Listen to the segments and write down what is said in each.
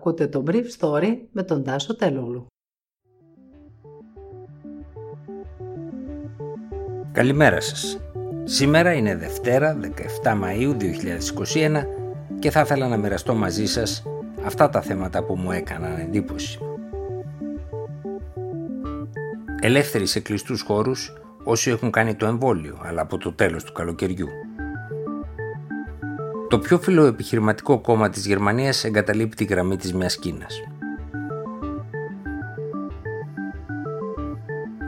Ακούτε το Brief Story με τον Τάσο Τελούλου. Καλημέρα σας. Σήμερα είναι Δευτέρα 17 Μαΐου 2021 και θα ήθελα να μοιραστώ μαζί σας αυτά τα θέματα που μου έκαναν εντύπωση. Ελεύθεροι σε κλειστούς χώρους όσοι έχουν κάνει το εμβόλιο αλλά από το τέλος του καλοκαιριού. Το πιο φιλοεπιχειρηματικό κόμμα της Γερμανίας εγκαταλείπει τη γραμμή της μιας Κίνας.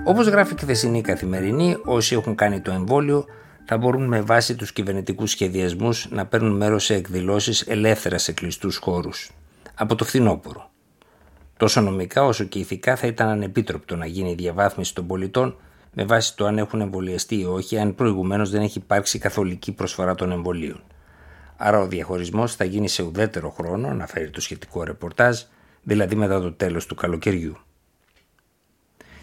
Όπως γράφει και η θεσινή καθημερινή, όσοι έχουν κάνει το εμβόλιο θα μπορούν με βάση τους κυβερνητικούς σχεδιασμούς να παίρνουν μέρος σε εκδηλώσεις ελεύθερα σε κλειστούς χώρους. Από το φθινόπωρο. Τόσο νομικά όσο και ηθικά θα ήταν ανεπίτροπτο να γίνει η διαβάθμιση των πολιτών με βάση το αν έχουν εμβολιαστεί ή όχι, αν προηγουμένως δεν έχει υπάρξει καθολική προσφορά των εμβολίων. Άρα ο διαχωρισμός θα γίνει σε ουδέτερο χρόνο, αναφέρει το σχετικό ρεπορτάζ, δηλαδή μετά το τέλος του καλοκαιριού.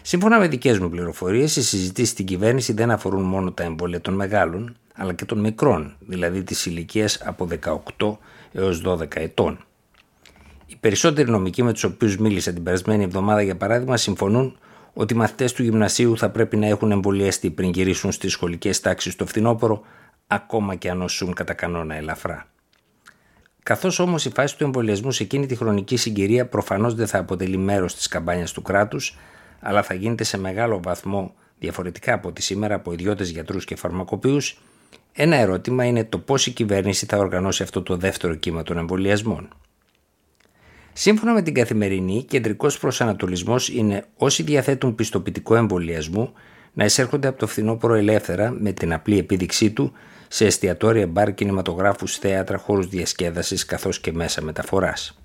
Σύμφωνα με δικές μου πληροφορίες, οι συζητήσεις στην κυβέρνηση δεν αφορούν μόνο τα εμβόλια των μεγάλων, αλλά και των μικρών, δηλαδή τη ηλικία από 18 έως 12 ετών. Οι περισσότεροι νομικοί με τους οποίους μίλησα την περασμένη εβδομάδα, για παράδειγμα, συμφωνούν ότι οι μαθητές του γυμνασίου θα πρέπει να έχουν εμβολιαστεί πριν γυρίσουν στις σχολικές τάξεις στο φθινόπωρο, ακόμα και αν οσούν κατά κανόνα ελαφρά. Καθώς όμως η φάση του εμβολιασμού σε εκείνη τη χρονική συγκυρία προφανώς δεν θα αποτελεί μέρος της καμπάνιας του κράτους, αλλά θα γίνεται σε μεγάλο βαθμό διαφορετικά από τη σήμερα από ιδιώτες γιατρούς και φαρμακοποιούς, ένα ερώτημα είναι το πώς η κυβέρνηση θα οργανώσει αυτό το δεύτερο κύμα των εμβολιασμών. Σύμφωνα με την καθημερινή, κεντρικός προσανατολισμός είναι όσοι διαθέτουν πιστοποιητικό εμβολιασμού να εισέρχονται από το φθινόπωρο ελεύθερα με την απλή επίδειξή του σε εστιατόρια, μπαρ, κινηματογράφους, θέατρα, χώρους διασκέδασης καθώς και μέσα μεταφοράς.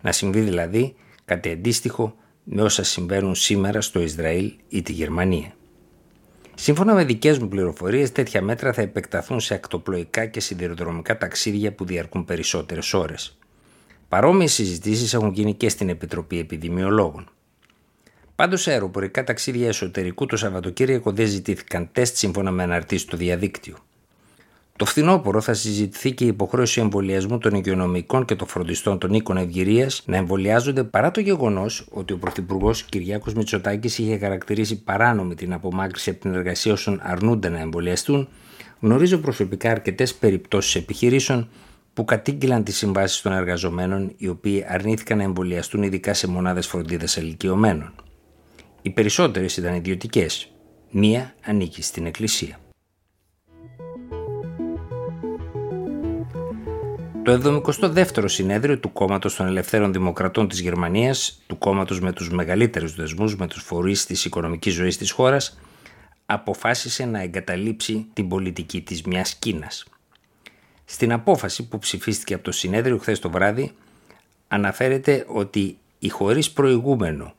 Να συμβεί δηλαδή κάτι αντίστοιχο με όσα συμβαίνουν σήμερα στο Ισραήλ ή τη Γερμανία. Σύμφωνα με δικές μου πληροφορίες, τέτοια μέτρα θα επεκταθούν σε ακτοπλοϊκά και σιδηροδρομικά ταξίδια που διαρκούν περισσότερες ώρες. Παρόμοιες συζητήσεις έχουν γίνει και στην Επιτροπή Επιδημιολόγων. Πάντως, σε αεροπορικά ταξίδια εσωτερικού το Σαββατοκύριακο δεν ζητήθηκαν τεστ σύμφωνα με αναρτήσεις στο διαδίκτυο. Το φθινόπωρο θα συζητηθεί και η υποχρέωση εμβολιασμού των υγειονομικών και των φροντιστών των οίκων ευγυρίας να εμβολιάζονται παρά το γεγονός ότι ο Πρωθυπουργός Κυριάκος Μητσοτάκης είχε χαρακτηρίσει παράνομη την απομάκρυση από την εργασία όσων αρνούνται να εμβολιαστούν, γνωρίζω προσωπικά αρκετές περιπτώσεις επιχειρήσεων που κατήγγυλαν τις συμβάσεις των εργαζομένων οι οποίοι αρνήθηκαν να εμβολιαστούν ειδικά σε μονάδες φροντίδας ηλικιωμένων. Οι περισσότερες ήταν ιδιωτικές. Μία ανήκει στην Εκκλησία. Το 72ο συνέδριο του Κόμματος των Ελευθέρων Δημοκρατών της Γερμανίας, του κόμματος με τους μεγαλύτερους δεσμούς με τους φορείς της οικονομικής ζωής της χώρας, αποφάσισε να εγκαταλείψει την πολιτική της μιας Κίνας. Στην απόφαση που ψηφίστηκε από το συνέδριο χθες το βράδυ, αναφέρεται ότι η χωρίς προηγούμενο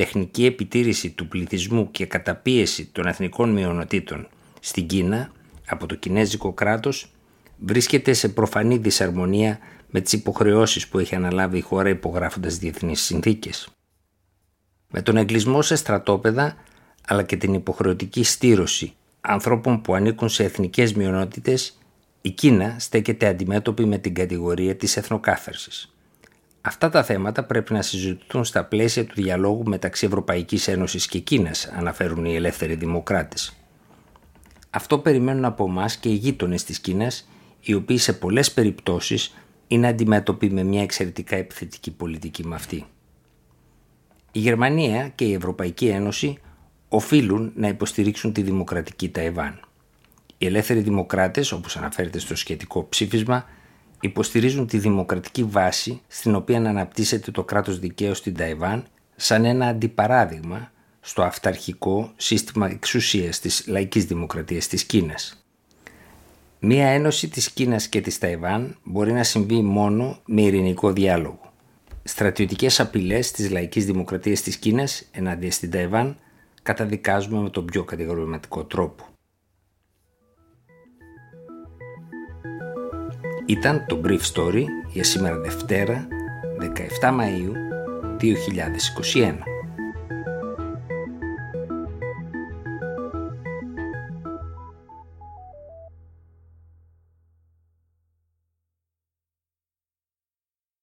τεχνική επιτήρηση του πληθυσμού και καταπίεση των εθνικών μειονοτήτων στην Κίνα από το Κινέζικο κράτος βρίσκεται σε προφανή δυσαρμονία με τις υποχρεώσεις που έχει αναλάβει η χώρα υπογράφοντας διεθνείς συνθήκες. Με τον εγκλισμό σε στρατόπεδα αλλά και την υποχρεωτική στήρωση ανθρώπων που ανήκουν σε εθνικές μειονότητες η Κίνα στέκεται αντιμέτωπη με την κατηγορία της εθνοκάθαρσης. Αυτά τα θέματα πρέπει να συζητηθούν στα πλαίσια του διαλόγου μεταξύ Ευρωπαϊκής Ένωσης και Κίνας, αναφέρουν οι ελεύθεροι δημοκράτες. Αυτό περιμένουν από εμάς και οι γείτονες της Κίνας οι οποίοι σε πολλές περιπτώσεις είναι αντιμέτωποι με μια εξαιρετικά επιθετική πολιτική με αυτή. Η Γερμανία και η Ευρωπαϊκή Ένωση οφείλουν να υποστηρίξουν τη δημοκρατική Ταϊβάν. Οι ελεύθεροι δημοκράτες, όπως αναφέρεται στο σχετικό ψήφισμα, υποστηρίζουν τη δημοκρατική βάση στην οποία αναπτύσσεται το κράτος δικαίου στην Ταϊβάν σαν ένα αντιπαράδειγμα στο αυταρχικό σύστημα εξουσίας της λαϊκής δημοκρατίας της Κίνας. Μία ένωση της Κίνας και της Ταϊβάν μπορεί να συμβεί μόνο με ειρηνικό διάλογο. Στρατιωτικές απειλές της λαϊκής δημοκρατίας της Κίνας εναντίον στην Ταϊβάν καταδικάζουμε με τον πιο κατηγορηματικό τρόπο. Ήταν το Brief Story για σήμερα Δευτέρα 17 Μαΐου 2021.